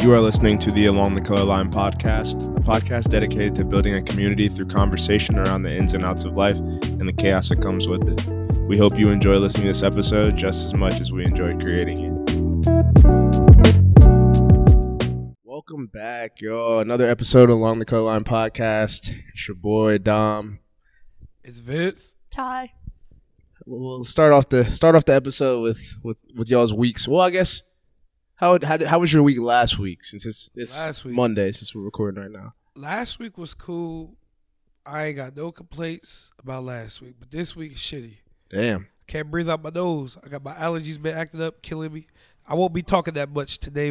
You are listening to the Along the Color Line podcast, a podcast dedicated to building a community through conversation around the ins and outs of life and the chaos that comes with it. We hope you enjoy listening to this episode just as much as we enjoyed creating it. Welcome back, yo. Another episode of Along the Color Line podcast. It's your boy Dom. It's Vince. Ty. We'll start off the start off the episode with with with y'all's weeks. Well, I guess how how, how was your week last week? Since it's it's Last week. Monday, since we're recording right now. Last week was cool. I ain't got no complaints about last week, but this week is shitty. Damn. Can't breathe out my nose. I got my allergies been acting up, killing me. I won't be talking that much today,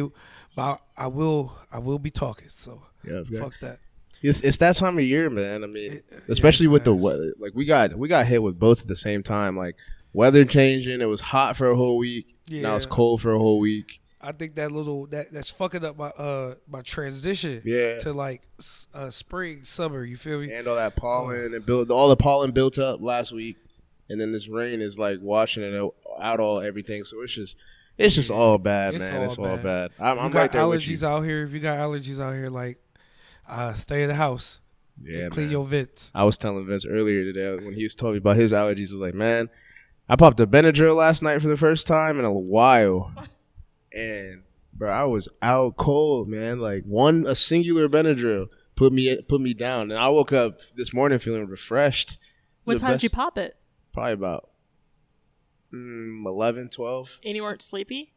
but I, I will. I will be talking. So Yeah. fuck that. It's it's that time of year, man. I mean, It- uh, yeah, especially it's with the weather. Like we got we got hit with both at the same time. Like weather changing. It was hot for a whole week. Now it's Yeah. cold for a whole week. I think that little that that's fucking up my uh my transition Yeah. to like uh spring summer. You feel me? And all that pollen and build all the pollen built up last week, and then this rain is like washing it out all everything. So it's just it's just all bad, It's man. all it's all bad. bad. I'm, I'm right there with you. allergies out here. If you got allergies out here, like uh stay in the house. Yeah, and clean man. your vents. I was telling Vince earlier today when he was telling me about his allergies. I was like, man, I popped a Benadryl last night for the first time in a while, and bro, I was out cold, man. Like one a singular Benadryl put me put me down, and I woke up this morning feeling refreshed. What The time did you pop it? Probably about mm, 11, 12. And you weren't sleepy?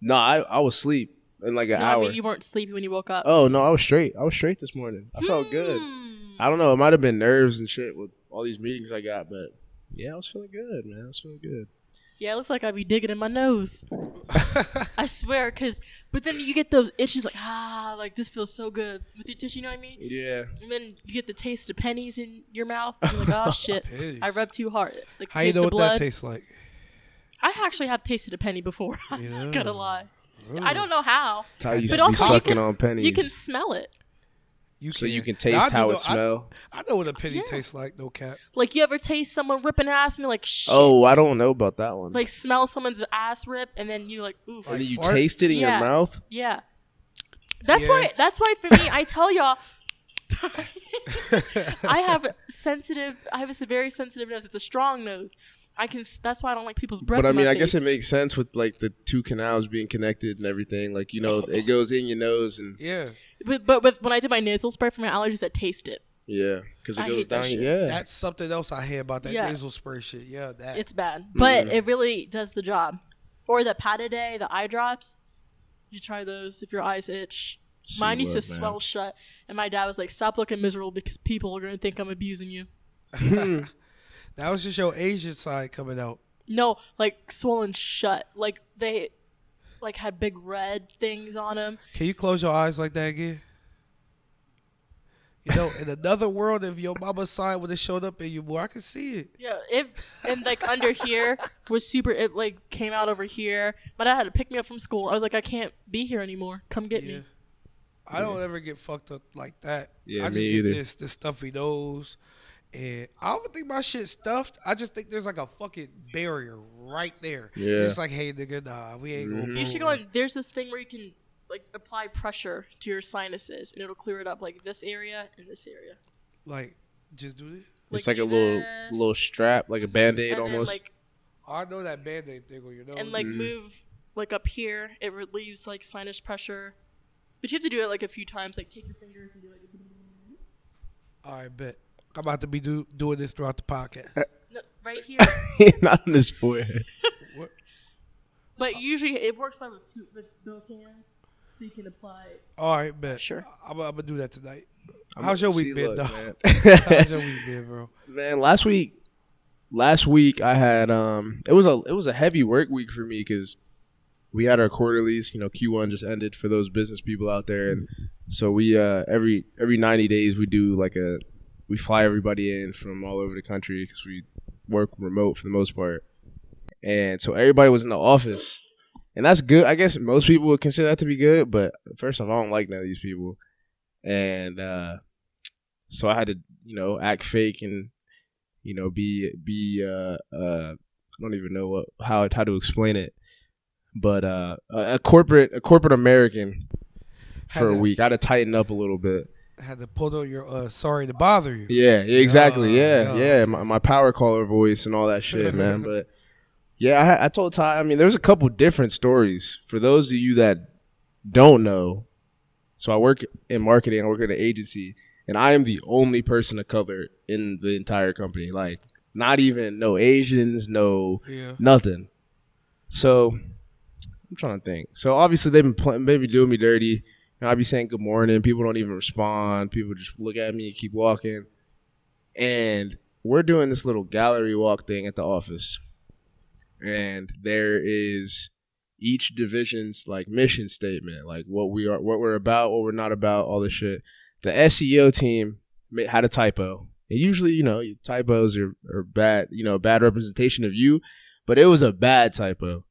No, I I was asleep in like an no, hour. I mean you weren't sleepy when you woke up. oh no, I was straight. I was straight this morning. I felt good. Hmm. I don't know. It might have been nerves and shit with all these meetings I got, but yeah, I was feeling good, man. I was feeling good. Yeah, it looks like I'd be digging in my nose. I swear, cause but then you get those itches like ah, like this feels so good with your tissue. You know what I mean? Yeah. And then you get the taste of pennies in your mouth. And you're like, oh shit, Pennies. I rubbed too hard. Like How you taste know of what blood. that tastes like? I actually have tasted a penny before. I'm not gonna lie. I don't know how. Ty used But to be also, you sucking can, on pennies. you can smell it. You so you can taste I do how know- it smell. I, I know what a penny Yeah. tastes like. No cap. Like you ever taste someone ripping ass and you're like, shit. oh, I don't know about that one. Like smell someone's ass rip and then you like, oof. and then you fart? taste it in Yeah. your mouth. Yeah. That's Yeah. why that's why for me I tell y'all I have sensitive I have a very sensitive nose. It's a strong nose. I can that's why I don't like people's breath. But I mean, my I guess it makes sense with like the two canals being connected and everything. Like you know, it goes in your nose and Yeah, but, but with when I did my nasal spray for my allergies I taste it. yeah, because it I goes hate down. shit. Yeah, that's something else I hear about that Yeah. nasal spray shit. Yeah, that. It's bad. But Mm. it really does the job. Or the Pataday, the eye drops. You try those if your eyes itch. Mine used to man. swell shut, and my dad was like, "Stop looking miserable because people are gonna think I'm abusing you." that was just your Asian side coming out. No, like swollen shut. Like they, like had big red things on them. Can you close your eyes like that again? You know, in another world, if your mama's side would have showed up in you, boy, I could see it. Yeah, it and like under here was super. It like came out over here. My dad had to pick me up from school. I was like, I can't be here anymore. Come get Yeah. me. I don't ever get fucked up like that. Yeah, I just me get either. this this stuffy nose, and I don't think my shit stuffed. I just think there's like a fucking barrier right there. Yeah. it's like, hey nigga, nah, we ain't gonna. You should go on. There's this thing where you can like apply pressure to your sinuses, and it'll clear it up, like this area and this area. Like, just do this. it's like a little this, little strap, like a band aid and then, almost. like I know that band aid thing on your nose. and like Mm-hmm. move like up here. It relieves like sinus pressure, but you have to do it like a few times. Like take your fingers and do like. All right, bet. I'm about to be do, doing this throughout the podcast. No, right here. Not on his forehead. what? but usually it works fine with two with both hands, so you can apply. It. All right, bet. Sure. I'm, I'm gonna do that tonight. I'm How's your gonna week see, been, look, though? How's your week been, bro? man last week last week i had um it was a it was a heavy work week for me because we had our quarterlies you know q1 just ended for those business people out there and so we uh every every 90 days we do like a we fly everybody in from all over the country because we work remote for the most part. And so everybody was in the office. And that's good. I guess most people would consider that to be good but first off i don't like none of these people. And uh so I had to, you know, act fake and, you know, be be uh uh I don't even know what how how to explain it, but uh a, a corporate a corporate American for a week. I had to tighten up a little bit. Had to pull out your uh, sorry to bother you. Yeah, exactly. Yeah, Yeah, yeah. yeah. My, my power caller voice and all that shit, man. But yeah, I, I told Ty. I mean, there's a couple different stories for those of you that don't know. So I work in marketing. I work at an agency, and I am the only person of color in the entire company. Like, not even no Asians, no Yeah. nothing. So I'm trying to think. So obviously they've been pl- maybe doing me dirty. And I'd be saying good morning. People don't even respond. People just look at me and keep walking. And we're doing this little gallery walk thing at the office. And there is each division's like mission statement, like what we are, what we're about, what we're not about, all this shit. The SEO team had a typo. And usually, you know, typos are, are bad, you know, bad representation of you, but it was a bad typo.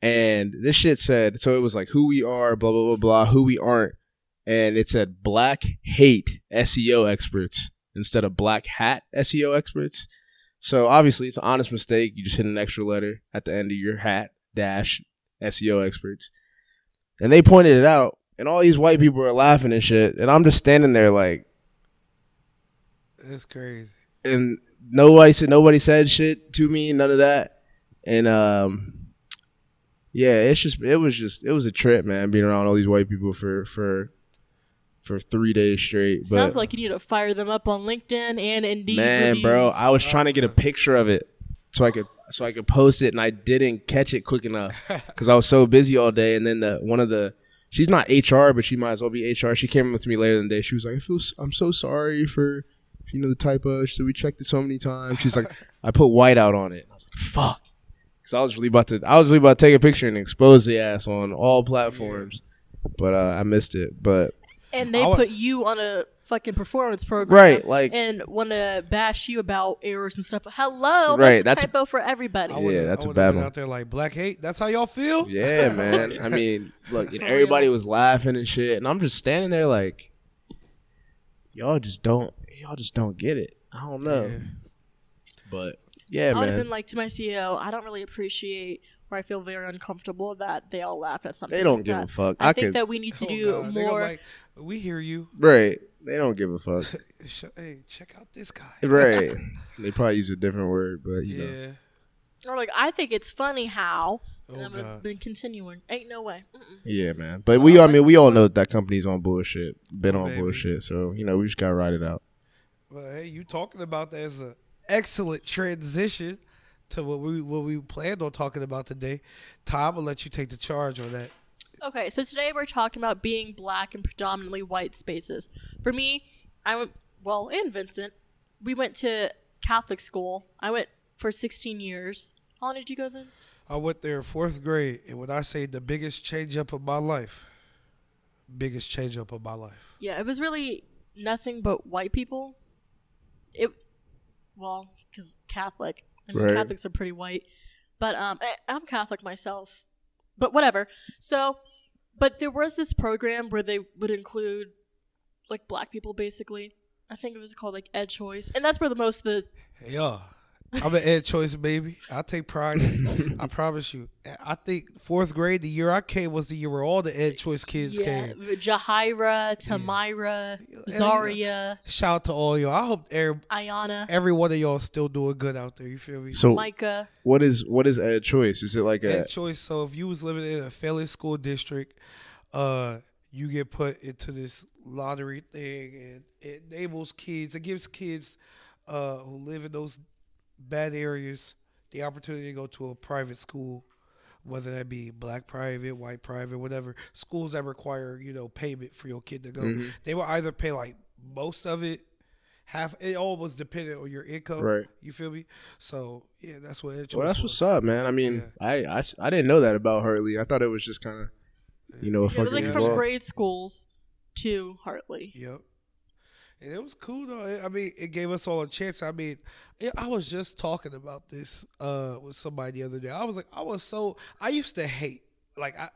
And this shit said, so it was like who we are, blah, blah, blah, blah, who we aren't. And it said black hate SEO experts instead of black hat SEO experts. So obviously it's an honest mistake. You just hit an extra letter at the end of your hat dash SEO experts. And they pointed it out, and all these white people are laughing and shit. And I'm just standing there like, It's crazy. and nobody said nobody said shit to me, none of that. And um yeah, it's just it was just it was a trip, man, being around all these white people for for for three days straight. But Sounds like you need to fire them up on LinkedIn and Indeed. man, bro. I was trying to get a picture of it so I could so I could post it, and I didn't catch it quick enough because I was so busy all day. And then the one of the she's not HR, but she might as well be HR. She came up to me later in the day. She was like, "I feel s- I'm so sorry for you know the typo. So we checked it so many times." She's like, "I put white out on it." I was like, "Fuck," because I was really about to I was really about to take a picture and expose the ass on all platforms, but uh, I missed it. But and they I wa- put you on a fucking performance program, Right, like- and want to bash you about errors and stuff. Hello, Right, that's that's a a- for everybody. I Yeah, that's I a bad one. Out there like black hate. That's how y'all feel. Yeah, man. I mean, look, and everybody was laughing and shit, and I'm just standing there like, y'all just don't, y'all just don't get it. I don't know, Yeah. but yeah, I would have man. been like to my CEO, I don't really appreciate where I feel very uncomfortable that they all laugh at something. they don't like give that. a fuck. I, I, think could, that we need to Oh, do God. They gonna more. Like, we hear you. right? They don't give a fuck, Sh- Hey, check out this guy. right? They probably use a different word, but you know, Yeah. or like, I think it's funny how. Oh and I'm gonna God. been continuing. Ain't no way. Mm-mm. yeah, man. But we, I mean, we all know that, that company's on bullshit, been Oh, on baby. bullshit, so you know, we just gotta ride it out. Well, hey, you talking about that as an excellent transition to what we what we planned on talking about today. Dom, I'll let you take the charge on that. Okay, so today we're talking about being black in predominantly white spaces. For me, I went well, and Vincent, we went to Catholic school. I went for 16 years. How long did you go, Vince? I went there in fourth grade, and when I say the biggest change up of my life, biggest change up of my life. Yeah, it was really nothing but white people. It, well, because Catholic. I mean, Right. Catholics are pretty white, but um, I, I'm Catholic myself. But whatever. So, but there was this program where they would include like black people, basically. I think it was called like Ed Choice, and that's where the most of the Yeah. I'm an Ed Choice baby. I take pride in it. I promise you. I think fourth grade, the year I came, was the year where all the Ed Choice kids yeah, came. Jahira, Tamira, Zaria, Shout out to all y'all. I hope every, Ayana, every one of y'all still doing good out there. You feel me? So, Micah. what is what is Ed Choice? Is it like a Ed Choice. So if you was living in a failing school district, uh, you get put into this lottery thing, and it enables kids. It gives kids uh, who live in those bad areas the opportunity to go to a private school, whether that be black private, white private, whatever. Schools that require you know payment for your kid to go. Mhm. They will either pay like most of it. Half it all was dependent on your income. Right. You feel me? So yeah, that's what Ed Choice Well, that's was. what's up, man. I mean, I I I didn't know that about Hartley. I thought it was just kind of, you know, a It fucking like from grade schools to Hartley. Yep. And it was cool though. I mean, it gave us all a chance. I mean, I was just talking about this uh, with somebody the other day. I was like, I was so I used to hate like I.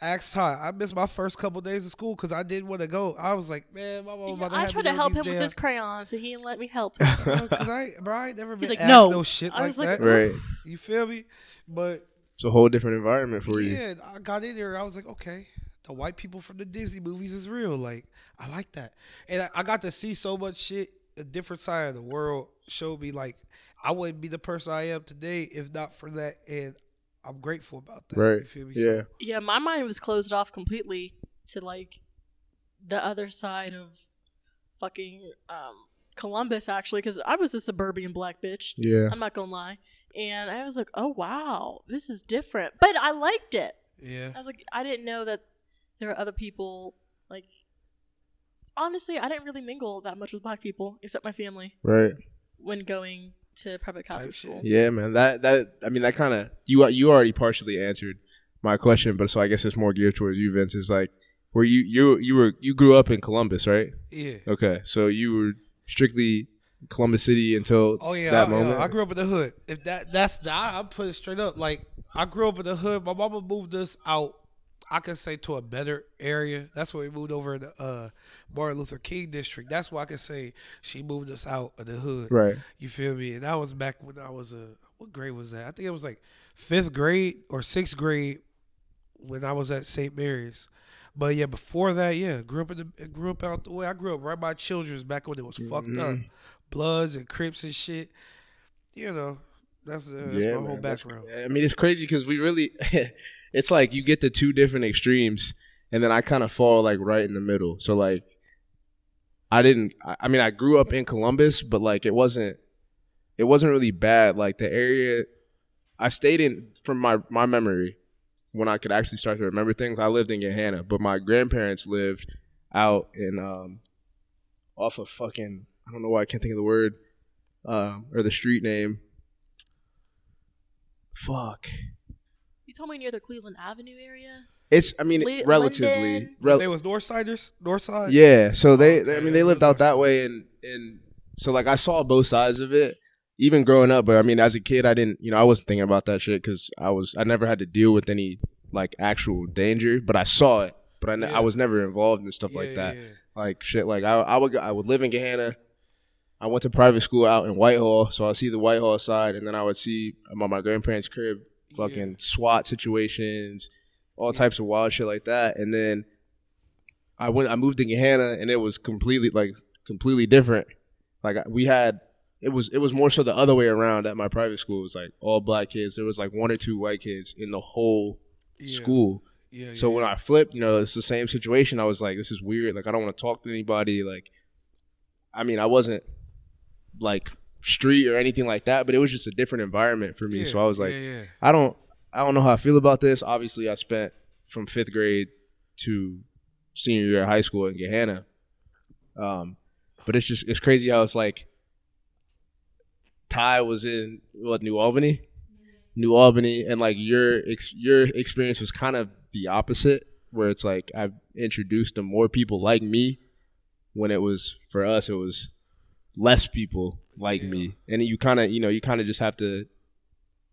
I asked Ty. I missed my first couple days of school because I didn't want to go. I was like, man, my mom Yeah, about to I have tried to help these him with his crayons, and he didn't let me help him. Cause I, bro, I never been like, asked "No." no, shit I like was like, that. Right. You feel me? But It's a whole different environment for you. yeah, I got in there. I was like, okay, the white people from the Disney movies is real. Like I like that, and I, I got to see so much shit. A different side of the world showed me like I wouldn't be the person I am today if not for that, and I'm grateful about that. Right. You feel me? Yeah. Yeah, my mind was closed off completely to like the other side of fucking um, Columbus, actually, because I was a suburban black bitch. Yeah. I'm not gonna lie, and I was like, oh wow, this is different, but I liked it. Yeah. I was like, I didn't know that there are other people like. Honestly, I didn't really mingle that much with black people except my family Right. when going to private Catholic school. Yeah, man. That that I mean that kind of you you already partially answered my question, but so I guess it's more geared towards you, Vince. Is like where you you you were you grew up in Columbus, right? Yeah. Okay, so you were strictly Columbus City until Oh yeah, that I, moment. yeah, I grew up in the hood. If that that's the, I, I put it straight up. Like I grew up in the hood. My mama moved us out. I could say to a better area. That's where we moved over to uh, Martin Luther King district. That's why I could say she moved us out of the hood. right. You feel me? And that was back when I was a what grade was that? I think it was like fifth grade or sixth grade when I was at St. Mary's. But yeah, before that, yeah, grew up in the grew up out the way. I grew up right by Children's back when it was fucked up, Mhm. Bloods and Crips and shit. You know, that's, uh, that's my whole man, that's- background. I mean, it's crazy because we really, it's like you get the two different extremes, and then I kind of fall like right in the middle. So like, I didn't. I I mean, I grew up in Columbus, but like it wasn't, it wasn't really bad. Like the area, I stayed in from my my memory when I could actually start to remember things. I lived in Gahanna, but my grandparents lived out in um off of fucking I don't know why I can't think of the word um or the street name. Fuck. You told me near the Cleveland Avenue area. It's I mean Li- relatively Linden? rel- they was Northsiders, Northside. yeah. So they, oh, Okay, they- I mean they lived out that way and and so like I saw both sides of it even growing up. But I mean as a kid I didn't you know I wasn't thinking about that shit because I was I never had to deal with any like actual danger, but I saw it. But I, ne- Yeah. I was never involved in stuff Yeah, like that. yeah. like shit. Like I, I would, I would live in Gahanna. I went to private school out in Whitehall, so I see the Whitehall side, and then I would see uh, my, my grandparents' crib, fucking SWAT situations, all types of wild shit like that. And then I went, I moved to Gahanna, and it was completely like completely different. Like we had, it was it was more so the other way around at my private school. It was like all black kids. There was like one or two white kids in the whole Yeah. school. Yeah, So yeah. when I flipped, you know, it's the same situation. I was like, this is weird. Like, I don't want to talk to anybody. Like, I mean, I wasn't like street or anything like that, but it was just a different environment for me. Yeah, so I was like, yeah, yeah. I don't, I don't know how I feel about this. Obviously, I spent from fifth grade to senior year of high school in Gahanna. Um, but it's just it's crazy how it's like Ty was in what New Albany, New Albany, and like your ex- your experience was kind of the opposite, where it's like I've introduced to more people like me, when it was for us it was less people like Yeah. me, and you kind of you know you kind of just have to,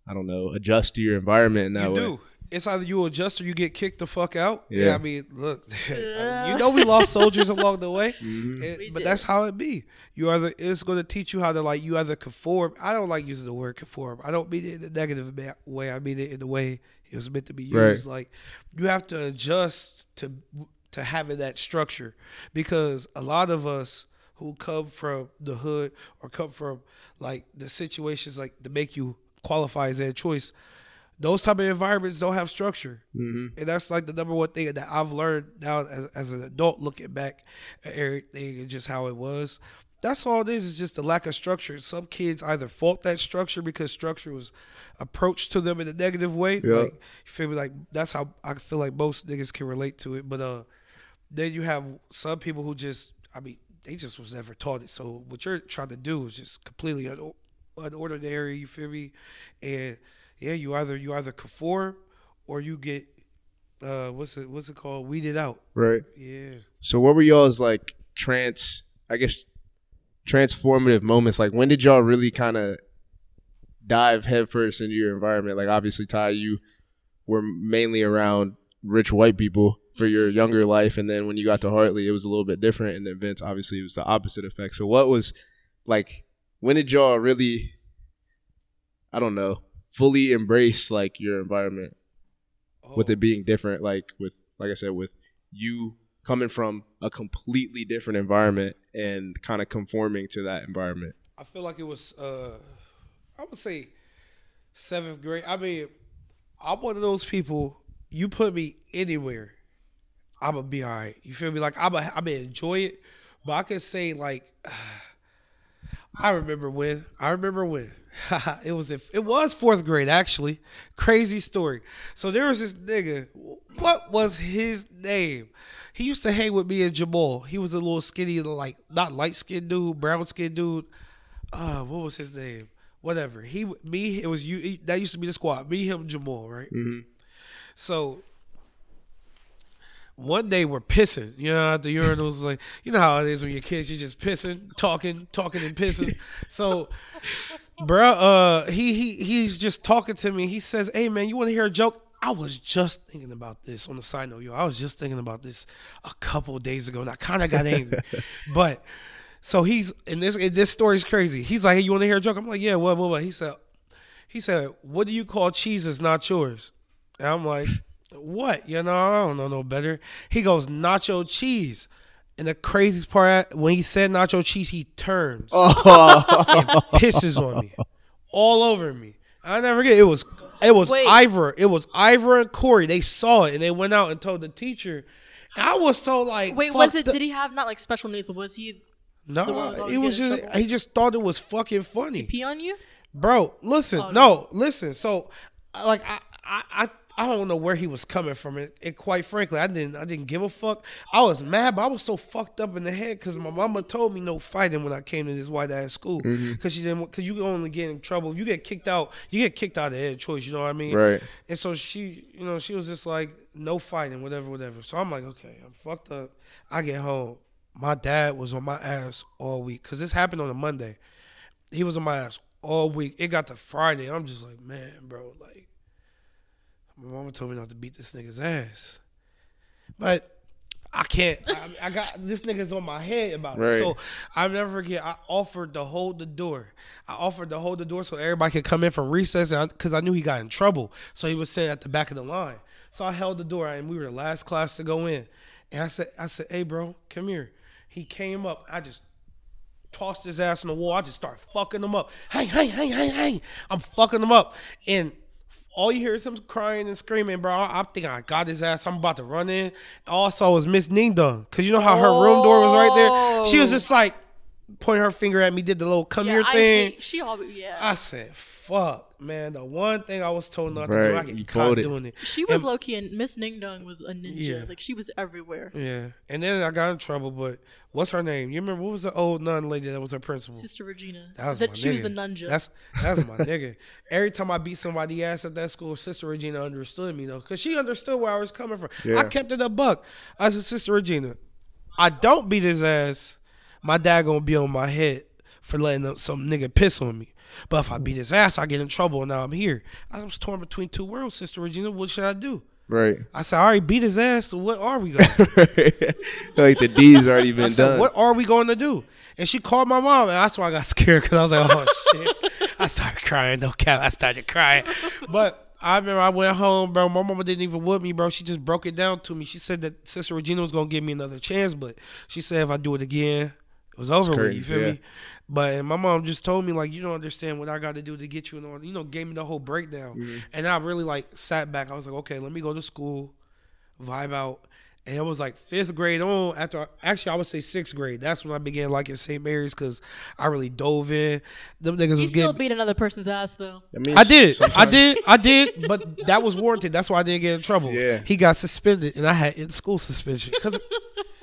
I don't know, adjust to your environment in that you way. do. It's either you adjust or you get kicked the fuck out. Yeah. Yeah, I mean, look, you know we lost soldiers along the way, Mhm. It- but that's how it be. You either it's going to teach you how to like you either conform. I don't like using the word conform. I don't mean it in a negative way. I mean it in the way it was meant to be used. Right. Like you have to adjust to to having that structure because a lot of us who come from the hood or come from like the situations like to make you qualify as Ed Choice those type of environments don't have structure. Mhm. and that's like the number one thing that i've learned now as, as an adult looking back at everything and just how it was. That's all it is is just a lack of structure. Some kids either fault that structure because structure was approached to them in a negative way. Yeah. like you feel me? Like that's how i feel like most niggas can relate to it. But uh then you have some people who just i mean they just was never taught it so what you're trying to do is just completely un- unordinary you feel me and yeah you either you either conform or you get uh what's it what's it called weeded out Right. yeah So what were y'all's like trans I guess transformative moments? Like when did y'all really kind of dive headfirst into your environment? Like obviously Ty, you were mainly around rich white people for your younger life and then when you got to Hartley it was a little bit different and then Vince obviously it was the opposite effect. So what was like when did y'all really I don't know, fully embrace like your environment? with Oh. it being different. Like with like I said, with you coming from a completely different environment and kind of conforming to that environment. I feel like it was uh I would say seventh grade. I mean, I'm one of those people. You put me anywhere, I'm gonna be all right. You feel me? Like I'm gonna, I'm gonna enjoy it. But I could say like, I remember when. I remember when. it was if it was fourth grade actually. Crazy story. So there was this nigga. What was his name? He used to hang with me and Jamal. He was a little skinny, like not light skinned dude, brown skinned dude. Uh, what was his name? Whatever. He, me, it was you. that used to be the squad. Me, him, Jamal, right? Mm-hmm. So one day we're pissing, you know, at the urinals, like you know how it is when you're kids, you're just pissing, talking, talking and pissing. So, bro, uh, he he he's just talking to me. He says, "Hey man, you want to hear a joke?" I was just thinking about this on the side note, yo. I was just thinking about this a couple days ago, and I kind of got angry, but. So he's and this and this story's crazy. He's like, "Hey, you want to hear a joke?" I'm like, "Yeah, what, what, what?" He said, "He said, what do you call cheese that's not yours?" And I'm like, "What? You know, I don't know no better." He goes, "Nacho cheese." And the craziest part, when he said nacho cheese, he turns oh. and pisses on me, all over me. I never forget. It was it was Wait. Ivor. It was Ivor and Corey. They saw it and they went out and told the teacher. And I was so like, Wait, was it? up. Did he have not like special needs, but was he No, the one who was he was just trouble? he just thought it was fucking funny, pee on you? bro. Listen, Oh, no, listen. So, like, I, I, I, I don't know where he was coming from. It, it quite frankly, I didn't, I didn't give a fuck. I was mad, but I was so fucked up in the head because my mama told me no fighting when I came to this white ass school mm-hmm. because she didn't, because you only get in trouble. If you get kicked out, you get kicked out of Ed Choice. You know what I mean? Right. And so she, you know, she was just like, no fighting, whatever, whatever. So I'm like, okay, I'm fucked up. I get home. My dad was on my ass all week because this happened on a Monday. He was on my ass all week. It got to Friday. I'm just like, man, bro, like, my mama told me not to beat this nigga's ass. But I can't. I, I got this nigga's on my head about Right. it. So I'll never forget. I offered to hold the door. I offered to hold the door so everybody could come in from recess, because I, knew he got in trouble. So he was sitting at the back of the line. So I held the door, and we were the last class to go in. And I said, I said, hey, bro, come here. He came up. I just tossed his ass on the wall. I just started fucking him up. Hey, hey, hey, hey, hey. I'm fucking him up. And all you hear is him crying and screaming, bro. I, I think I got his ass. I'm about to run in. All I saw was Miss Ning Dong. Because you know how her room door was right there? She was oh. just like pointing her finger at me, did the little come Yeah, here I thing. hate, she always yeah. I said, fuck, man. The one thing I was told not to do, I Right, get you caught quoted. doing it. she was And- low key, and Miss Ning Dong was a ninja. Yeah. Like she was everywhere. Yeah. And then I got in trouble, but what's her name? You remember what was the old nun lady that was her principal? Sister Regina. That was That- my she was the nunja. That's that's my nigga. Every time I beat somebody ass at that school, Sister Regina understood me though, cause she understood where I was coming from. Yeah. I kept it a buck. I said, Sister Regina, I don't beat his ass. My dad gonna be on my head for letting some nigga piss on me. But if I beat his ass, I get in trouble. And now I'm here. I was torn between two worlds, Sister Regina. What should I do? Right. I said, all right, beat his ass. So what are we gonna? like the D's already been said, done. "What are we going to do?" And she called my mom, and that's why I got scared because I was like, "Oh shit!" I started crying. No cap, I started crying. But I remember I went home, bro. My mama didn't even with me, bro. She just broke it down to me. She said that Sister Regina was gonna give me another chance, but she said if I do it again, it was over with. You feel yeah. me? But and my mom just told me like, you don't understand what I got to do to get you and all. You know, gave me the whole breakdown, Mm-hmm. and I really like sat back. I was like, okay, let me go to school, vibe out. And it was like fifth grade on. After actually, I would say sixth grade. That's when I began liking St. Mary's because I really dove in. Them niggas You was still getting. beat another person's ass though. I, mean, I did, I did, I did, but that was warranted. That's why I didn't get in trouble. Yeah. he got suspended, and I had in school suspension because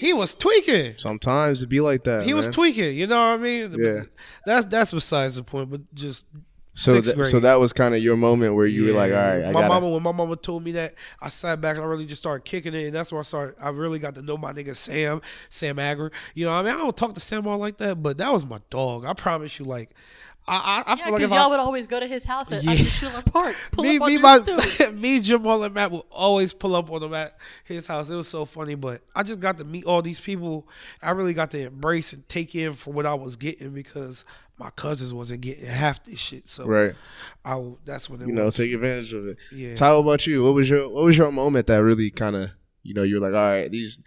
he was tweaking. Sometimes it be like that. He was tweaking. You know what I mean? Yeah. That's that's besides the point. But just So, that, so that was kind of your moment where you were like, all right. I my gotta. mama when my mama told me that, I sat back and I really just started kicking it, and that's where I started. I really got to know my nigga Sam, Sam Agger. You know, what I mean, I don't talk to Sam all like that, but that was my dog. I promise you, like, I I, I Yeah, feel like because if y'all I, would always go to his house at Yeah. yeah. Schiller Park. Me, me, my, me, Jamal, and Matt will always pull up on him at his house. It was so funny, but I just got to meet all these people. I really got to embrace and take in for what I was getting because my cousins wasn't getting half this shit. So Right. I w- that's when it You know, was. take advantage of it. yeah. So how about you? What was your What was your moment that really kind of you know you're like, all right, these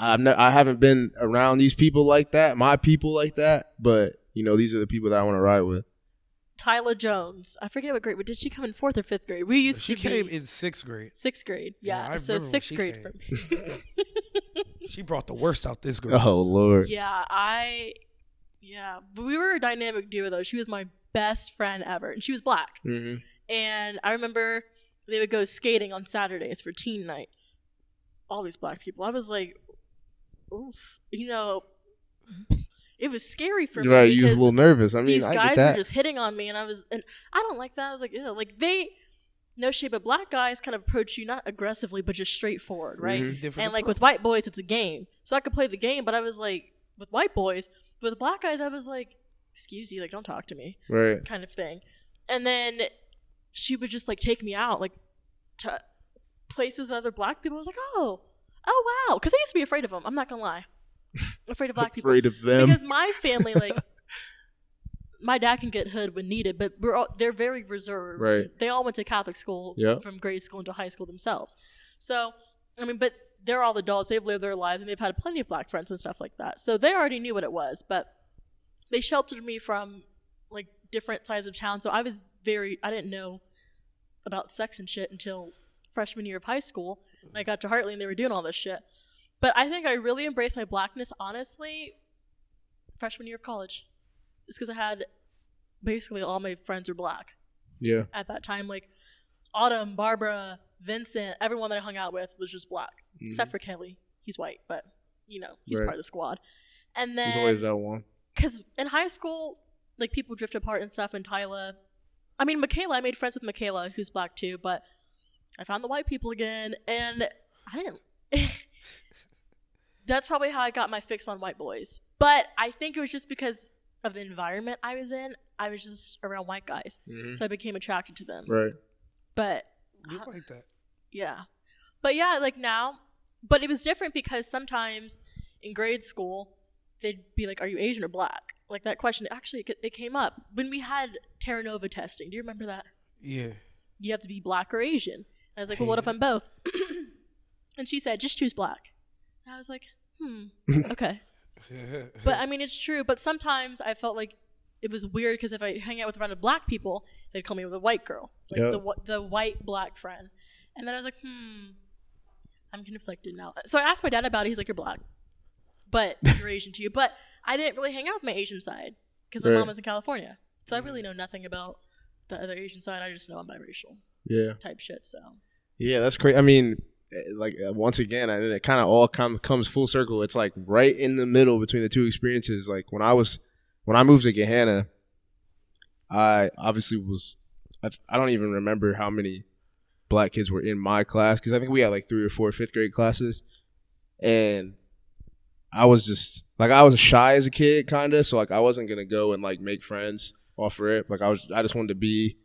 I've ne- I haven't been around these people like that, my people like that, but you know these are the people that I want to ride with. Tyla Jones. I forget what grade, but did she come in fourth or fifth grade? We used she to She came be in sixth grade. sixth grade. Yeah, Yeah, I so sixth grade came. for me. She brought the worst out this girl. Oh Lord, yeah, I. Yeah, but we were a dynamic duo though. She was my best friend ever, and she was black. hmm And I remember they would go skating on Saturdays for teen night. All these black people. I was like, oof. You know, it was scary for me. right? You was a little nervous. I mean, these I guys get that. were just hitting on me, and I was, and I don't like that. I was like, Ew. like they, no shade, but black guys kind of approach you not aggressively, but just straightforward, right? Mm-hmm. Different And like with white boys, it's a game, so I could play the game. But I was like, with white boys, with black guys, I was like, excuse you, like don't talk to me right. kind of thing. And then she would just like take me out like to places with other black people. I was like, oh, oh wow, because I used to be afraid of them. I'm not gonna lie, afraid of black people Afraid of them. because my family like. My dad can get hood when needed, but we're all, they're very reserved. Right. They all went to Catholic school Yeah. from grade school into high school themselves. So, I mean, but they're all adults. They've lived their lives and they've had plenty of black friends and stuff like that. So they already knew what it was, but they sheltered me from like different sides of town. So I was very, I didn't know about sex and shit until freshman year of high school. And I got to Hartley and they were doing all this shit. But I think I really embraced my blackness, honestly, freshman year of college. It's because I had basically all my friends were black yeah. at that time. Like Autumn, Barbara, Vincent, everyone that I hung out with was just black, mm-hmm. except for Kelly. He's white, but you know he's Right. part of the squad. And then There's always that one. because in high school, like people drift apart and stuff. And Tyla, I mean Michaela, I made friends with Michaela, who's black too, but I found the white people again, and I didn't. That's probably how I got my fix on white boys. But I think it was just because of the environment I was in. I was just around white guys, Mhm. so I became attracted to them. Right. But You like that? yeah. But yeah, like now, but it was different because sometimes in grade school, they'd be like, Are you Asian or black? Like that question actually, it it came up when we had TerraNova testing. Do you remember that? Yeah. You have to be black or Asian. I was like, Well, what if I'm both? and she said, Just choose black. And I was like, Hmm, okay. But I mean, it's true. But sometimes I felt like it was weird because if I hang out with a bunch of black people, they'd call me with a white girl, like Yep. the the white black friend. And then I was like, hmm, I'm conflicted now. So I asked my dad about it. He's like, you're black, but you're Asian too. But I didn't really hang out with my Asian side because my Right. mom was in California, so I really know nothing about the other Asian side. I just know I'm biracial Yeah. type shit. So Yeah, that's crazy. I mean, like uh, once again, I it kind of all com- comes full circle. It's like right in the middle between the two experiences. Like when I was when I moved to Gahanna, I obviously was. I, I don't even remember how many black kids were in my class because I think we had like three or four fifth grade classes, and I was just like I was shy as a kid, kind of. So like I wasn't gonna go and like make friends off it. Like I was, I just wanted to be,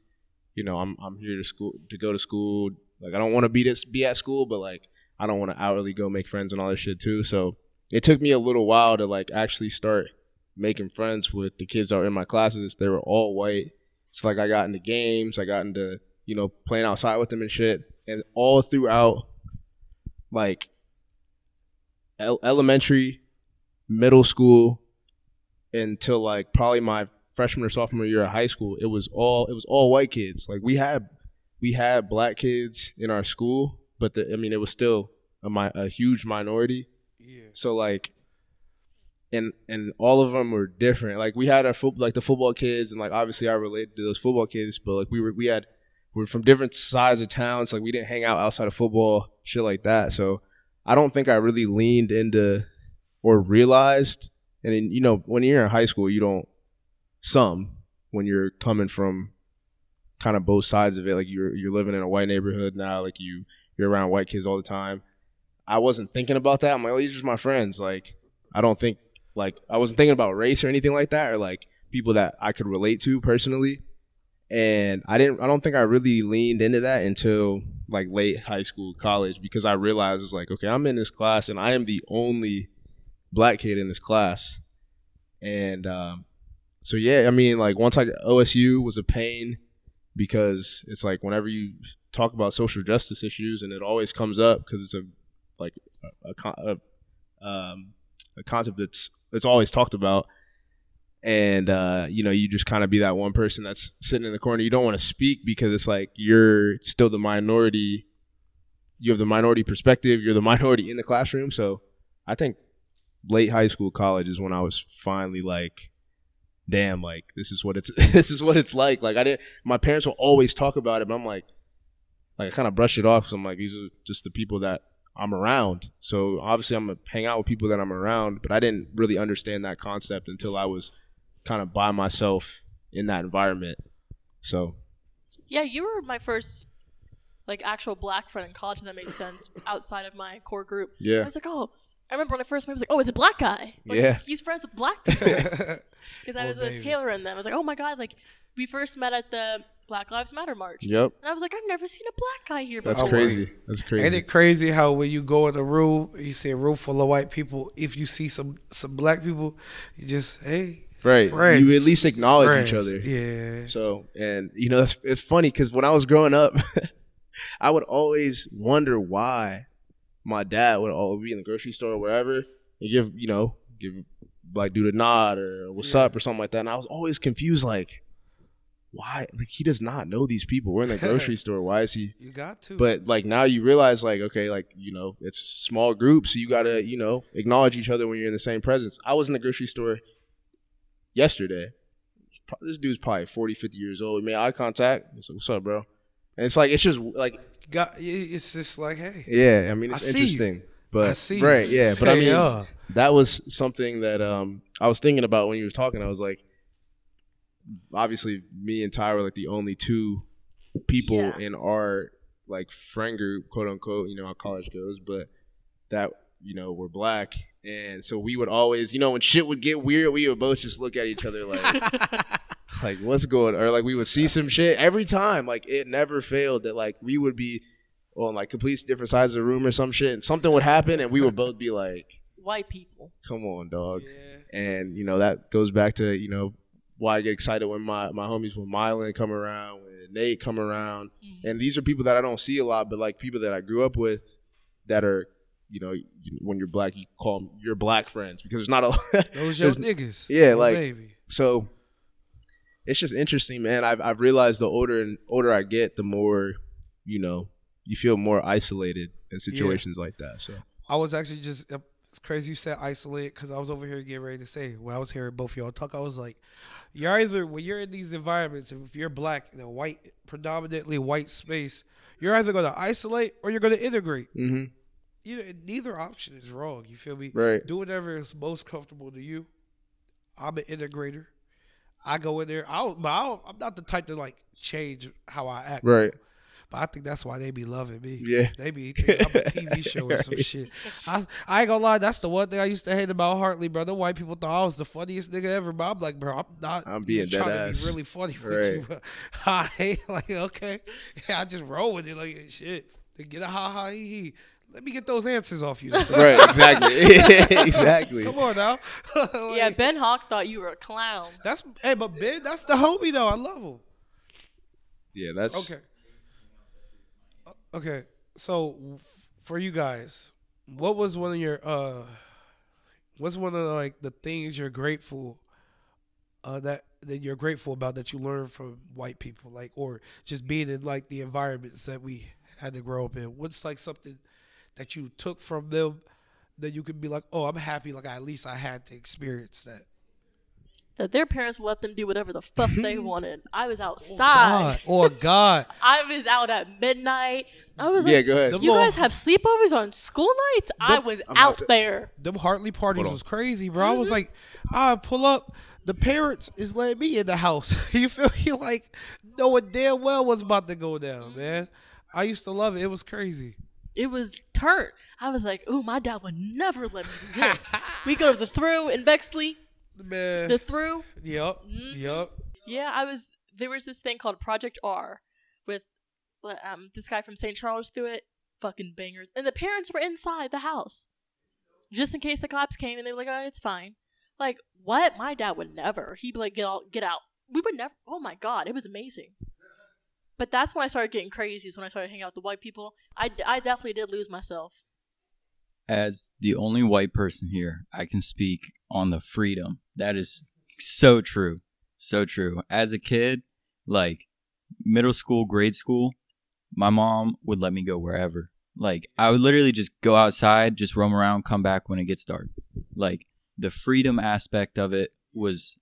you know, I'm I'm here to school to go to school. Like I don't want to be this be at school, but like I don't want to outwardly go make friends and all this shit too. So it took me a little while to like actually start making friends with the kids that were in my classes. They were all white. It's like I got into games, I got into you know playing outside with them and shit, and all throughout like el- elementary, middle school, until like probably my freshman or sophomore year of high school, it was all it was all white kids. Like we had we had black kids in our school, but the, I mean it was still a, mi- a huge minority. Yeah. So like, and and all of them were different. Like we had our foot like the football kids, and like obviously I related to those football kids, but like we were we had we were from different sides of towns. Like we didn't hang out outside of football, shit like that. So I don't think I really leaned into or realized. And then, you know, when you're in high school, you don't some when you're coming from kind of both sides of it. Like you're you're living in a white neighborhood now. Like you you're around white kids all the time. I wasn't thinking about that. I'm like, oh, these are just my friends. Like, I don't think like I wasn't thinking about race or anything like that, or like people that I could relate to personally. And I didn't. I don't think I really leaned into that until like late high school, college, because I realized it's like, okay, I'm in this class, and I am the only black kid in this class, and um, so yeah, I mean, like once I OSU was a pain because it's like whenever you talk about social justice issues and it always comes up because it's a like a, a, a, um, a concept that's that's always talked about. And uh, you know you just kind of be that one person that's sitting in the corner. You don't want to speak because it's like you're still the minority you have the minority perspective you're the minority in the classroom. So i think late high school college is when i was finally like damn like this is what it's this is what it's like like i didn't my parents will always talk about it but i'm like like i kind of brush it off because i'm like these are just the people that i'm around so obviously i'm gonna hang out with people that i'm around but i didn't really understand that concept until i was kind of by myself in that environment so Yeah, you were my first like actual black friend in college. If that made sense outside of my core group. Yeah, I was like, oh, I remember when I first met. I was like, oh, it's a black guy. Like, Yeah. he's friends with black people because I was with baby. Taylor and them. I was like, oh my god, like we first met at the Black Lives Matter march, yep and I was like, I've never seen a black guy here before. that's before. crazy that's crazy Ain't it crazy how when you go in a room, you see a room full of white people. If you see some some black people, you just hey, right friends, you at least acknowledge each other Yeah, So, and you know, it's, it's funny because when I was growing up, I would always wonder why my dad would always be in the grocery store or wherever and give, you know, give black dude a nod or what's Yeah. up or something like that. And I was always confused, like, why? Like, he does not know these people. We're in the grocery store. Why is he? you got to. But like now you realize, like, okay, like, you know, it's small groups. So you got to, you know, acknowledge each other when you're in the same presence. I was in the grocery store yesterday this dude's probably 40, 50 years old. We made eye contact. He's like, what's up, bro? And it's like, it's just like, got it's just like hey, yeah, I mean, it's I see you. interesting. But, I see you. right, yeah. But I mean, uh, that was something that um I was thinking about when you were talking. I was like, obviously, me and Ty were like the only two people Yeah. in our like friend group, quote unquote. You know how college goes, but that you know were black, and so we would always, you know, when shit would get weird, we would both just look at each other like. Like what's going or like we would see some shit every time like it never failed that like we would be on like complete different sides of the room or some shit and something would happen and we would both be like White people. come on dog yeah. and you know that goes back to you know why I get excited when my my homies when Mylan come around, when Nate come around, Mhm. and these are people that I don't see a lot, but like people that I grew up with, that are you know when you're black you call them your black friends because there's not a Those your there's- niggas. yeah, like- baby. so it's just interesting, man. I've I've realized the older and older I get, the more you know you feel more isolated in situations like that. So I was actually just it's crazy you said isolate because I was over here getting ready to say when I was hearing both of y'all talk, I was like, you're either when you're in these environments, if you're black in a white, predominantly white space, you're either going to isolate or you're going to integrate. mm-hmm. You know, neither option is wrong. You feel me? right, Do whatever is most comfortable to you. I'm an integrator. I go in there. I don't, but I don't, I'm not the type to like change how I act. right, But I think that's why they be loving me. yeah, They be thinking I'm a TV show or some Right. shit. I, I ain't gonna lie, that's the one thing I used to hate about Hartley, bro. The white people thought I was the funniest nigga ever, but I'm like, bro, I'm not. I'm being trying dead to be really funny with Right. you. But I hate like okay, yeah, I just roll with it like shit. They get a ha ha he he. Let me get those answers off you. right, exactly, exactly. Come on now. Like, yeah, Ben Hawk thought you were a clown. That's hey, but Ben, that's the homie though. I love him. Yeah, that's Okay. Uh, Okay. So for you guys, what was one of your uh what's one of like the things you're grateful uh that that you're grateful about that you learned from white people like or just being in like the environments that we had to grow up in? What's like something that you took from them that you could be like, "Oh, I'm happy like at least I had to experience that." That their parents let them do whatever the fuck they mm-hmm. wanted. I was outside. Oh God. I was out at midnight. I was yeah. like, Go ahead. You little- guys have sleepovers on school nights? I was I'm about out to- there. Them Hartley parties Hold on. was crazy, bro. I was mm-hmm. like, I pull up. The parents is letting me in the house. you feel me? Like knowing damn well what's about to go down, mm-hmm. man. I used to love it. It was crazy. It was turnt. I was like, ooh, my dad would never let me do this. we go to the through in Bexley. Man. The through. yep. Mhm. Yep. Yeah, I was. There was this thing called Project R with um this guy from St. Charles threw it. Fucking bangers. And the parents were inside the house, just in case the cops came, and they were like, "Oh, it's fine." Like what? My dad would never. He'd be like, "Get out, get out." We would never. Oh my god, it was amazing. But that's when I started getting crazy. Is when I started hanging out with the white people. I, I definitely did lose myself. As the only white person here, I can speak on the freedom. That is so true. So true. As a kid, like middle school, grade school, my mom would let me go wherever. Like I would literally just go outside, just roam around, come back when it gets dark. Like the freedom aspect of it was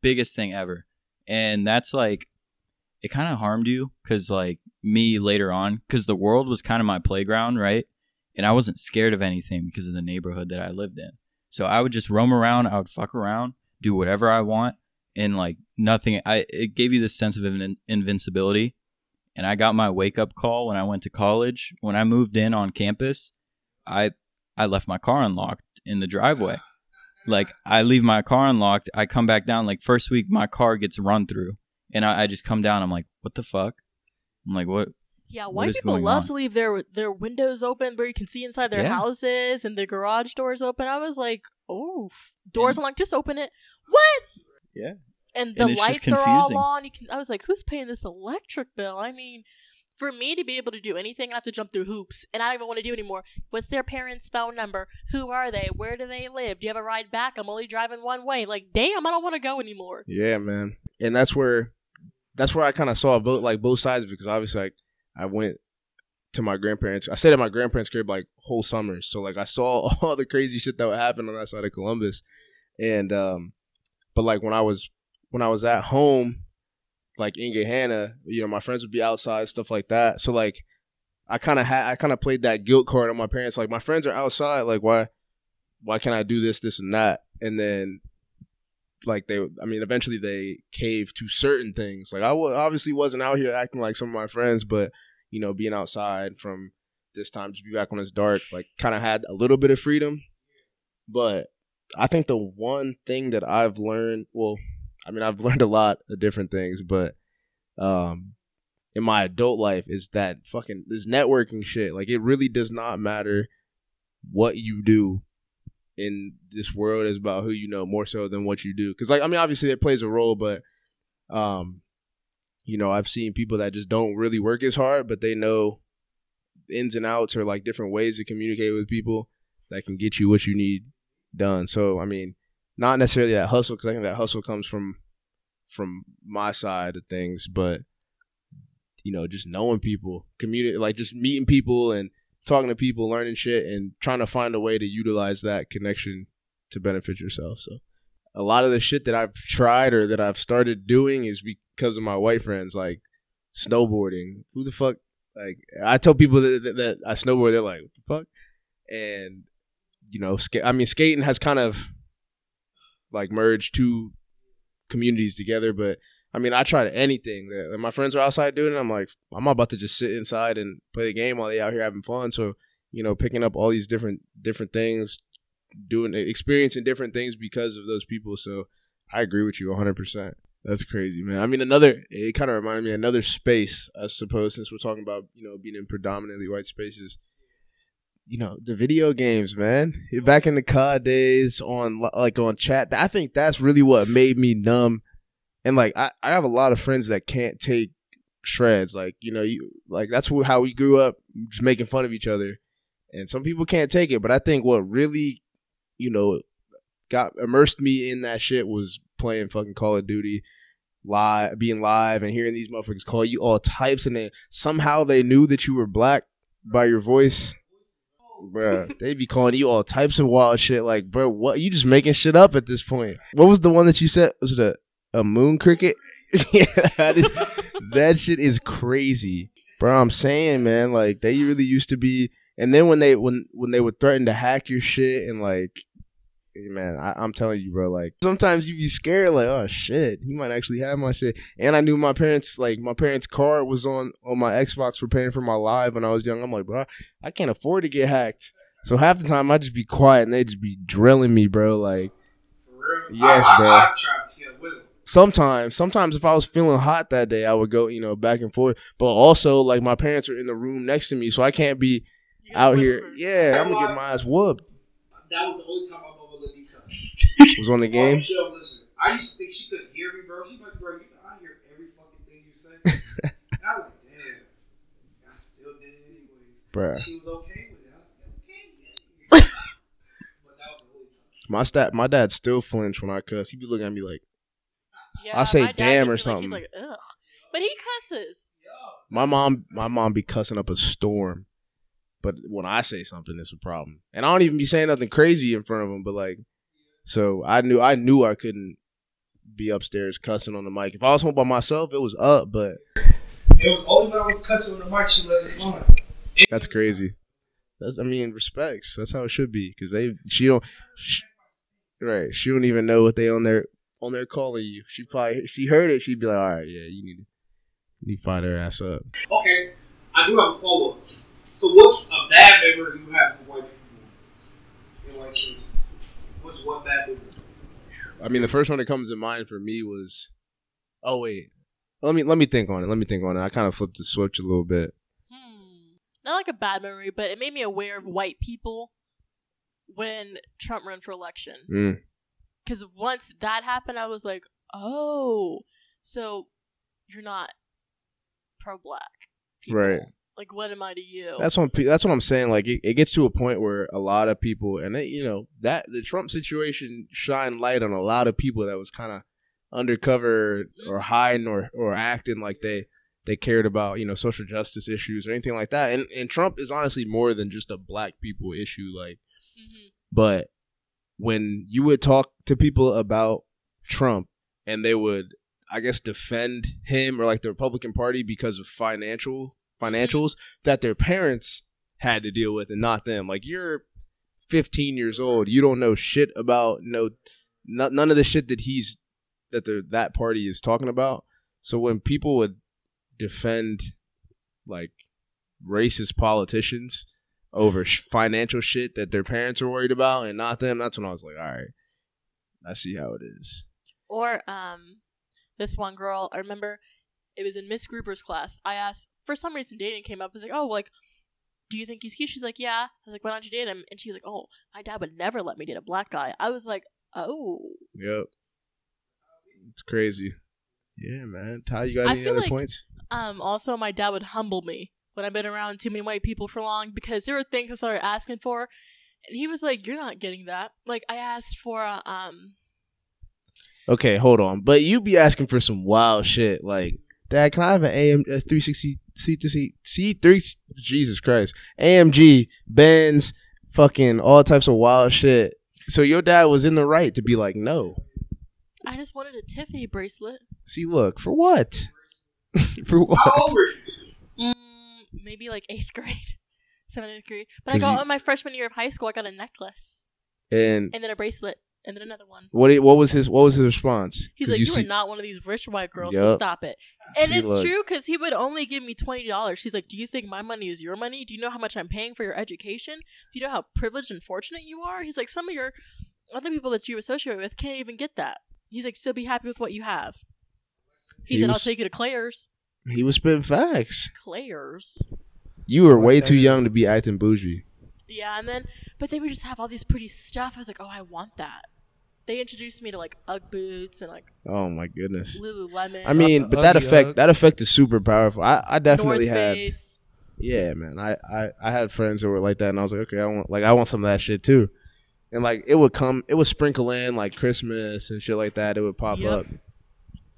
biggest thing ever. And that's like it kind of harmed you cuz like me later on cuz the world was kind of my playground, right? And I wasn't scared of anything because of the neighborhood that I lived in. So I would just roam around, I would fuck around, do whatever I want and like nothing I it gave you this sense of in- invincibility. And I got my wake up call when I went to college. When I moved in on campus, I I left my car unlocked in the driveway. Like I leave my car unlocked, I come back down. Like first week, my car gets run through, and I, I just come down. I'm like, what the fuck? I'm like, what? Yeah, What white is people love on? to leave their their windows open where you can see inside their Yeah. houses and their garage doors open. I was like, oh, doors unlocked, just open it. What? Yeah. And the And lights are all on. You can. I was like, who's paying this electric bill? I mean, for me to be able to do anything, I have to jump through hoops, and I don't even want to do anymore. What's their parents' phone number? Who are they? Where do they live? Do you have a ride back? I'm only driving one way. Like, damn, I don't want to go anymore. Yeah, man. And that's where that's where I kind of saw both like both sides because obviously like I went to my grandparents. I stayed at my grandparents' crib like whole summers. So like I saw all the crazy shit that would happen on that side of Columbus. And um but like when I was when I was at home like in Gahanna, you know, my friends would be outside stuff like that. So like I kind of had I kind of played that guilt card on my parents like my friends are outside like why why can't I do this this and that? And then like they i mean eventually they caved to certain things. Like i obviously wasn't out here acting like some of my friends but you know being outside from this time just be back when it's dark like kind of had a little bit of freedom. But i think the one thing that i've learned well i mean i've learned a lot of different things but um in my adult life is that fucking this networking shit. Like it really does not matter what you do in this world is about who you know more so than what you do. Because like I mean, obviously it plays a role, but um, you know, I've seen people that just don't really work as hard, but they know ins and outs or like different ways to communicate with people that can get you what you need done. So I mean, not necessarily that hustle because I think that hustle comes from from my side of things, but you know, just knowing people, community, like just meeting people and talking to people, learning shit, and trying to find a way to utilize that connection to benefit yourself. So, a lot of the shit that I've tried or that I've started doing is because of my white friends, like snowboarding. Who the fuck? Like, I tell people that, that, that I snowboard, they're like, "What the fuck?" And you know, I mean, skating has kind of like merged two communities together, but I mean, I tried anything. My friends are outside doing it. I'm like, I'm about to just sit inside and play the game while they out here having fun. So, you know, picking up all these different different things, doing experiencing different things because of those people. So, I agree with you 100. percent That's crazy, man. I mean, another it kind of reminded me another space, I suppose, since we're talking about you know being in predominantly white spaces. You know, the video games, man. Back in the COD days, on like on chat, I think that's really what made me numb and like I, I have a lot of friends that can't take shreds like you know you like that's who, how we grew up just making fun of each other and some people can't take it but i think what really you know got immersed me in that shit was playing fucking call of duty live being live and hearing these motherfuckers call you all types and then somehow they knew that you were black by your voice Bruh, they be calling you all types of wild shit. Like, bro, what? You just making shit up at this point. What was the one that you said? Was it a a moon cricket. yeah, that, is, that shit is crazy, bro. I'm saying, man, like they really used to be. And then when they when when they would threaten to hack your shit and like, man, I, I'm telling you, bro. Like sometimes you be scared, like, oh shit, he might actually have my shit. And I knew my parents, like my parents' card was on on my Xbox for paying for my live when I was young. I'm like, bro, I can't afford to get hacked. So half the time I just be quiet and they just be drilling me, bro. Like Yes, bro. I, I tried to get with him. Sometimes sometimes if i was feeling hot that day i would go you know back and forth but also like my parents are in the room next to me so i can't be You out here yeah i'm gonna get my ass whooped That was the only time my mama let me cuss. was on the game. Yo, listen. I used to think she couldn't hear me, bro. She like, bro, you know, I hear every fucking thing you say. I was like, damn. I still did it anyways. Bruh. She was okay with it. I was like, okay, yeah. but that was the only time. My stat, my dad still flinch when I cuss. he'd be looking at me like, Yeah, I'll say damn or to be like- something. he's like, ugh. But he cusses. my mom, my mom be cussing up a storm. But when I say something, it's a problem. And I don't even be saying nothing crazy in front of him. But like, so I knew, I knew I couldn't be upstairs cussing on the mic. If I was home by myself, it was up. But It was only when I was cussing on the mic she let it slide. that's crazy. That's, I mean, respects. That's how it should be. Cause they, she don't, she, right? She don't even know what they on their on their calling you. She probably, she heard it. She'd be like, all right, yeah, you need to, you need to fire their ass up. Okay, I do have a follow up. So, what's a bad memory you have of white people in white spaces? What's one bad memory? I mean, the first one that comes to mind for me was, oh wait, let me let me think on it. Let me think on it. I kind of flipped the switch a little bit. Hmm. Not like a bad memory, but it made me aware of white people when Trump ran for election. Mm. Because once that happened, I was like, oh, so you're not pro black. Right. Like, what am I to you? That's what pe- that's what I'm saying. Like it, it gets to a point where a lot of people, and they, you know that the Trump situation shined light on a lot of people that was kind of undercover or hiding or or acting like they they cared about you know social justice issues or anything like that. And and Trump is honestly more than just a black people issue. Like Mhm. But when you would talk to people about Trump and they would, I guess, defend him or like the Republican Party because of financial financials that their parents had to deal with and not them. Like you're 15 years old, you don't know shit about no no- none of the shit that he's that the that party is talking about. So when people would defend like racist politicians over sh- financial shit that their parents are worried about and not them, that's when I was like, all right, I see how it is. Or um, this one girl, I remember it was in Miss Gruber's class. I asked for some reason dating came up. I was like, oh, like, do you think he's cute? She's like, yeah. I was like, why don't you date him? And she was like, oh, my dad would never let me date a black guy. I was like, oh, Yep. It's crazy. Yeah, man. Ty, you got I any other like- points? Um, also, my dad would humble me when I've been around too many white people for long because there were things I started asking for, and he was like, "You're not getting that." Like I asked for a, um, Okay, hold on. But you be asking for some wild shit like, Dad, can I have an AM uh, 360 C to C C3 Jesus Christ. AMG, Benz, fucking all types of wild shit. So your dad was in the right to be like, "No." I just wanted a Tiffany bracelet. See, look, for what? for How what? old were you? Mm, maybe like eighth grade, seventh, eighth grade. But I 'Cause got you- in my freshman year of high school. I got a necklace And and then a bracelet and then another one. what what was his what was his response? He's 'Cause like, "You, are not one of these rich white girls, so Yup. stop it." And See, it's look. true because he would only give me twenty dollars. He's like, "Do you think my money is your money? Do you know how much I'm paying for your education? Do you know how privileged and fortunate you are?" He's like, "Some of your other people that you associate with can't even get that." He's like, "Still be happy with what you have." He, He said, was- "I'll take you to Claire's." He was spitting facts. Claire's. You were way too young to be acting bougie. Yeah, and then but they would just have all these pretty stuff. I was like, "Oh, I want that." They introduced me to like UGG boots and like Oh my goodness. Lululemon. I mean, but that Ugly effect that effect is super powerful. I, I definitely North had Face. yeah, man. I, I I had friends that were like that, and I was like, okay, I want like I want some of that shit too. And like it would come, it would sprinkle in like Christmas and shit like that. It would pop Yep. up.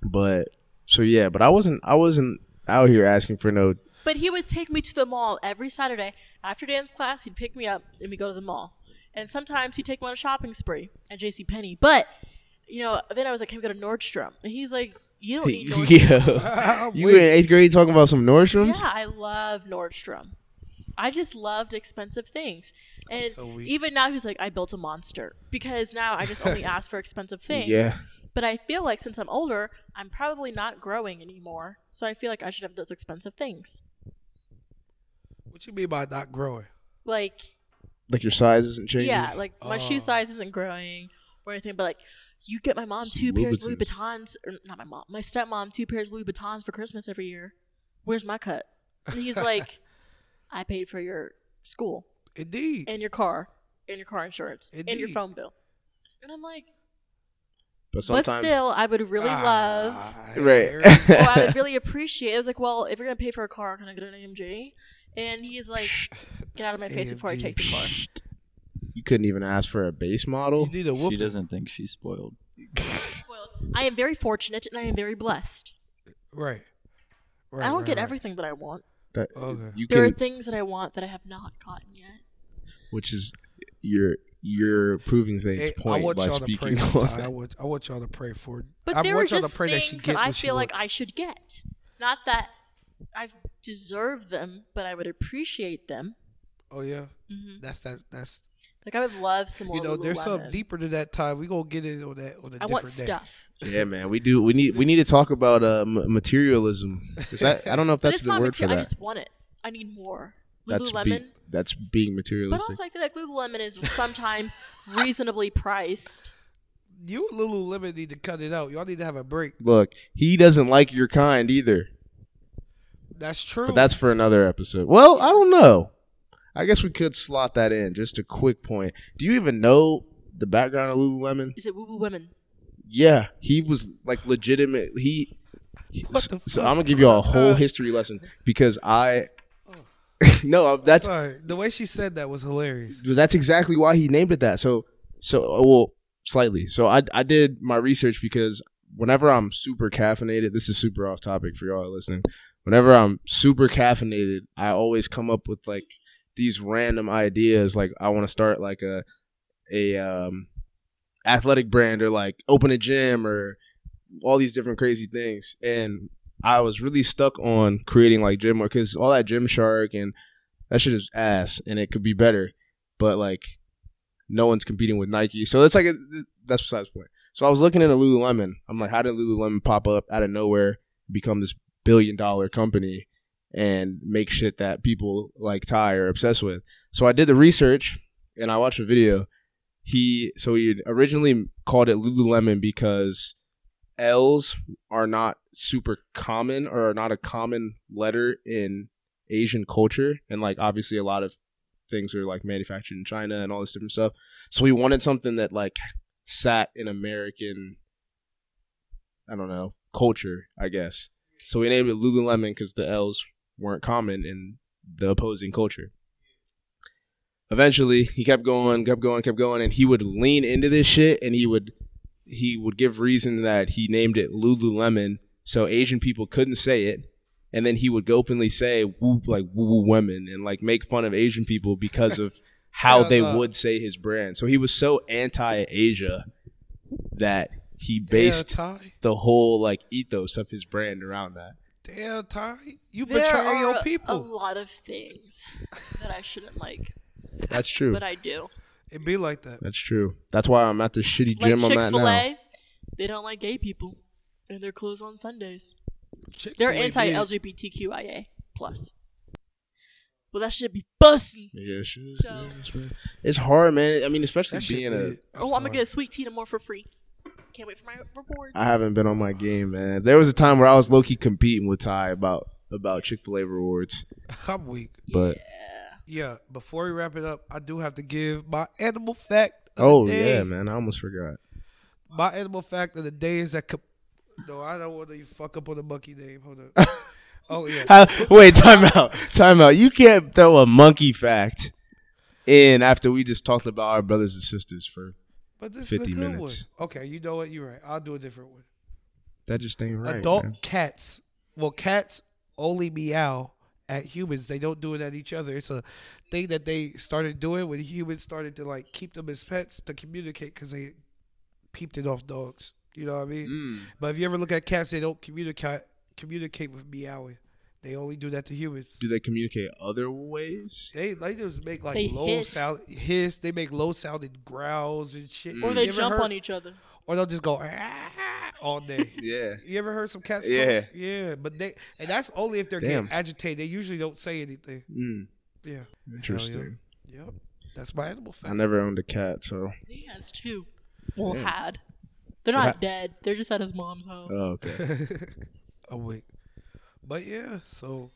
But so yeah, but I wasn't I wasn't out here asking for no. But he would take me to the mall every Saturday after dance class. He'd pick me up and we go to the mall. And sometimes he'd take me on a shopping spree at J.C. Penney. But you know, then I was like, "Can we go to Nordstrom?" And he's like, "You don't need Nordstrom." yeah, you were in eighth grade talking about some Nordstroms. yeah, I love Nordstrom. I just loved expensive things. And so even now, he's like, "I built a monster because now I just only ask for expensive things." Yeah. But I feel like since I'm older, I'm probably not growing anymore. So I feel like I should have those expensive things. What you mean by not growing? Like like your size isn't changing. Yeah, like my Oh. shoe size isn't growing or anything, but like you get my mom Some two pairs of Louis Louboutins. Vuittons, or not my mom, my stepmom two pairs of Louis Vuittons for Christmas every year. Where's my cut? And he's like, I paid for your school Indeed. and your car and your car insurance and your phone bill. And I'm like, But but still, I would really love, Ah, Right. here- or I would really appreciate. It was like, well, if you're gonna pay for a car, can I get an AMG? And he's like, get out of my face before I take the car. you couldn't even ask for a base model. you need a She doesn't think she's spoiled. Well, I am very fortunate and I am very blessed. Right. Right. I don't right, get right. everything that I want. That Okay. you There are things that I want that I have not gotten yet. which is you're you're proving Hey, Zane's I point want by y'all to pray speaking for on Ty. I want, I want y'all to pray for. But I there are want y'all just to pray that things get that I feel like. I should get. Not that I deserve them, but I would appreciate them. Oh yeah, hmm that's that. That's Like I would love some more. you know, there's Lululemon. something deeper to that time. We gonna get it on that on a I different want day. stuff, Yeah, man, we do. We need we need to talk about uh, materialism. Is that I don't know if that's the not word for material. I just want it. I need more. That's Lululemon. be, that's being materialistic. but also, I feel like Lululemon is sometimes reasonably priced. You and Lululemon need to cut it out. Y'all need to have a break. Look, he doesn't like your kind either. That's true. But that's for another episode. Well, I don't know. I guess we could slot that in. Just a quick point. Do you even know the background of Lululemon? Is it Woo Woo Women? Yeah, he was like legitimate. He. he- What so, the so fuck? I'm gonna give you a whole Uh, history lesson because I. no, that's Sorry, the way she said that was hilarious. that's exactly why he named it that. So so well slightly. So I I did my research because whenever I'm super caffeinated, this is super off topic for y'all listening. Whenever I'm super caffeinated, I always come up with like these random ideas. Like I want to start like a a um athletic brand or like open a gym or all these different crazy things. And I was really stuck on creating like gym work because all that Gymshark and that shit is ass and it could be better. But like no one's competing with Nike. So it's like a, that's besides the point. So I was looking into Lululemon. I'm like, how did Lululemon pop up out of nowhere, become this billion dollar company, and make shit that people like Ty are obsessed with? So I did the research and I watched a video. He so he originally called it Lululemon because L's are not super common or are not a common letter in Asian culture, and like obviously a lot of things are like manufactured in China and all this different stuff. So we wanted something that like sat in American, I don't know, culture, I guess. So we named it Lululemon because the L's weren't common in the opposing culture. Eventually, he kept going, kept going, kept going, and he would lean into this shit, and he would he would give reason that he named it Lululemon so Asian people couldn't say it, and then he would openly say woo like woo woo women and like make fun of Asian people because of how Yeah, they no. would say his brand. So he was so anti Asia that he based Ty. the whole like ethos of his brand around that. Damn, Ty. You There betray are your a lot of things that I shouldn't like, That's true. but I do. It be like that. That's true. That's why I'm at this shitty Like gym Chick I'm at Fil now. A, they don't like gay people, and they're closed on Sundays. Chick-fil-A They're anti-LGBTQIA plus. Well, that should be busting. Yeah, it should. So- Yeah, it's, hard, man. I mean, especially That shit being a. big. oh, I'm sorry. gonna get a sweet tea tomorrow for free. Can't wait for my reward. I haven't been on my game, man. There was a time where I was low key competing with Ty about about Chick Fil A rewards, I'm weak. but Yeah. Yeah, before we wrap it up, I do have to give my animal fact. Of oh the day. yeah, man, I almost forgot. My animal fact of the day is that. Co- no, I don't want to fuck up on the monkey name. Hold up. oh yeah. How, wait, time out, time out. You can't throw a monkey fact in after we just talked about our brothers and sisters for But this 50 is a good minutes. one. Okay, you know what? You're right. I'll do a different one. that. Just ain't right. Adult man. cats. Well, cats only meow at humans. They don't do it at each other. It's a thing that they started doing when humans started to like keep them as pets to communicate because they peeped it off dogs. You know what I mean? Mm. But if you ever look at cats, they don't communicate communicate with meowing. They only do that to humans. Do they communicate other ways? They they just make like They low hiss. sound hiss. They make low sounding growls and shit. or Mm. they jump heard- on each other. Or they'll just go "Ah," all day. Yeah. You ever heard some cats? Yeah. talk? yeah, but they and that's only if they're Damn. getting agitated. They usually don't say anything. Mm, Yeah, interesting. yep. That's my animal fact. I never owned a cat, so. He has two. Well, Damn. had. They're not hap- dead. They're just at his mom's house. Oh, okay. oh wait, but yeah. So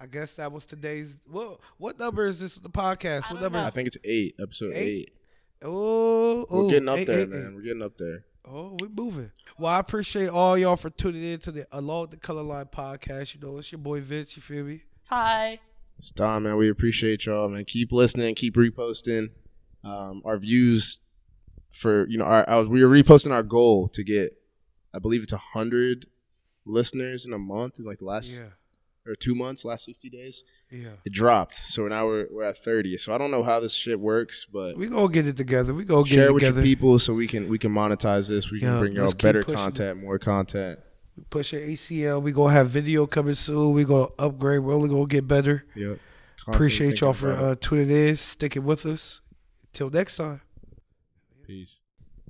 I guess that was today's. Well, what number is this? The podcast. I What don't number? know. I think it's eight, episode Eight? eight. Oh, We're oh, getting up hey, there, hey, man. hey. We're getting up there. Oh, we're moving. Well, I appreciate all y'all for tuning in to the Along the Color Line podcast. You know, it's your boy Vince. You feel me? Ty. It's Dom, man. We appreciate y'all, man. Keep listening, keep reposting. Um, our views for you know, our, I was we were reposting our goal to get, I believe it's a hundred listeners in a month in like the last Yeah, or two months, last sixty days. Yeah. It dropped, so now we're we're at thirty. So I don't know how this shit works, but We gonna get it together. We gonna get share it it with together. your people so we can we can monetize this. We can bring y'all better pushing content, more content. We push your ACL. We gonna have video coming soon. We gonna upgrade. We're only gonna get better. Yep. Constantly Appreciate y'all for uh, tuning in, sticking with us. Till next time. Peace.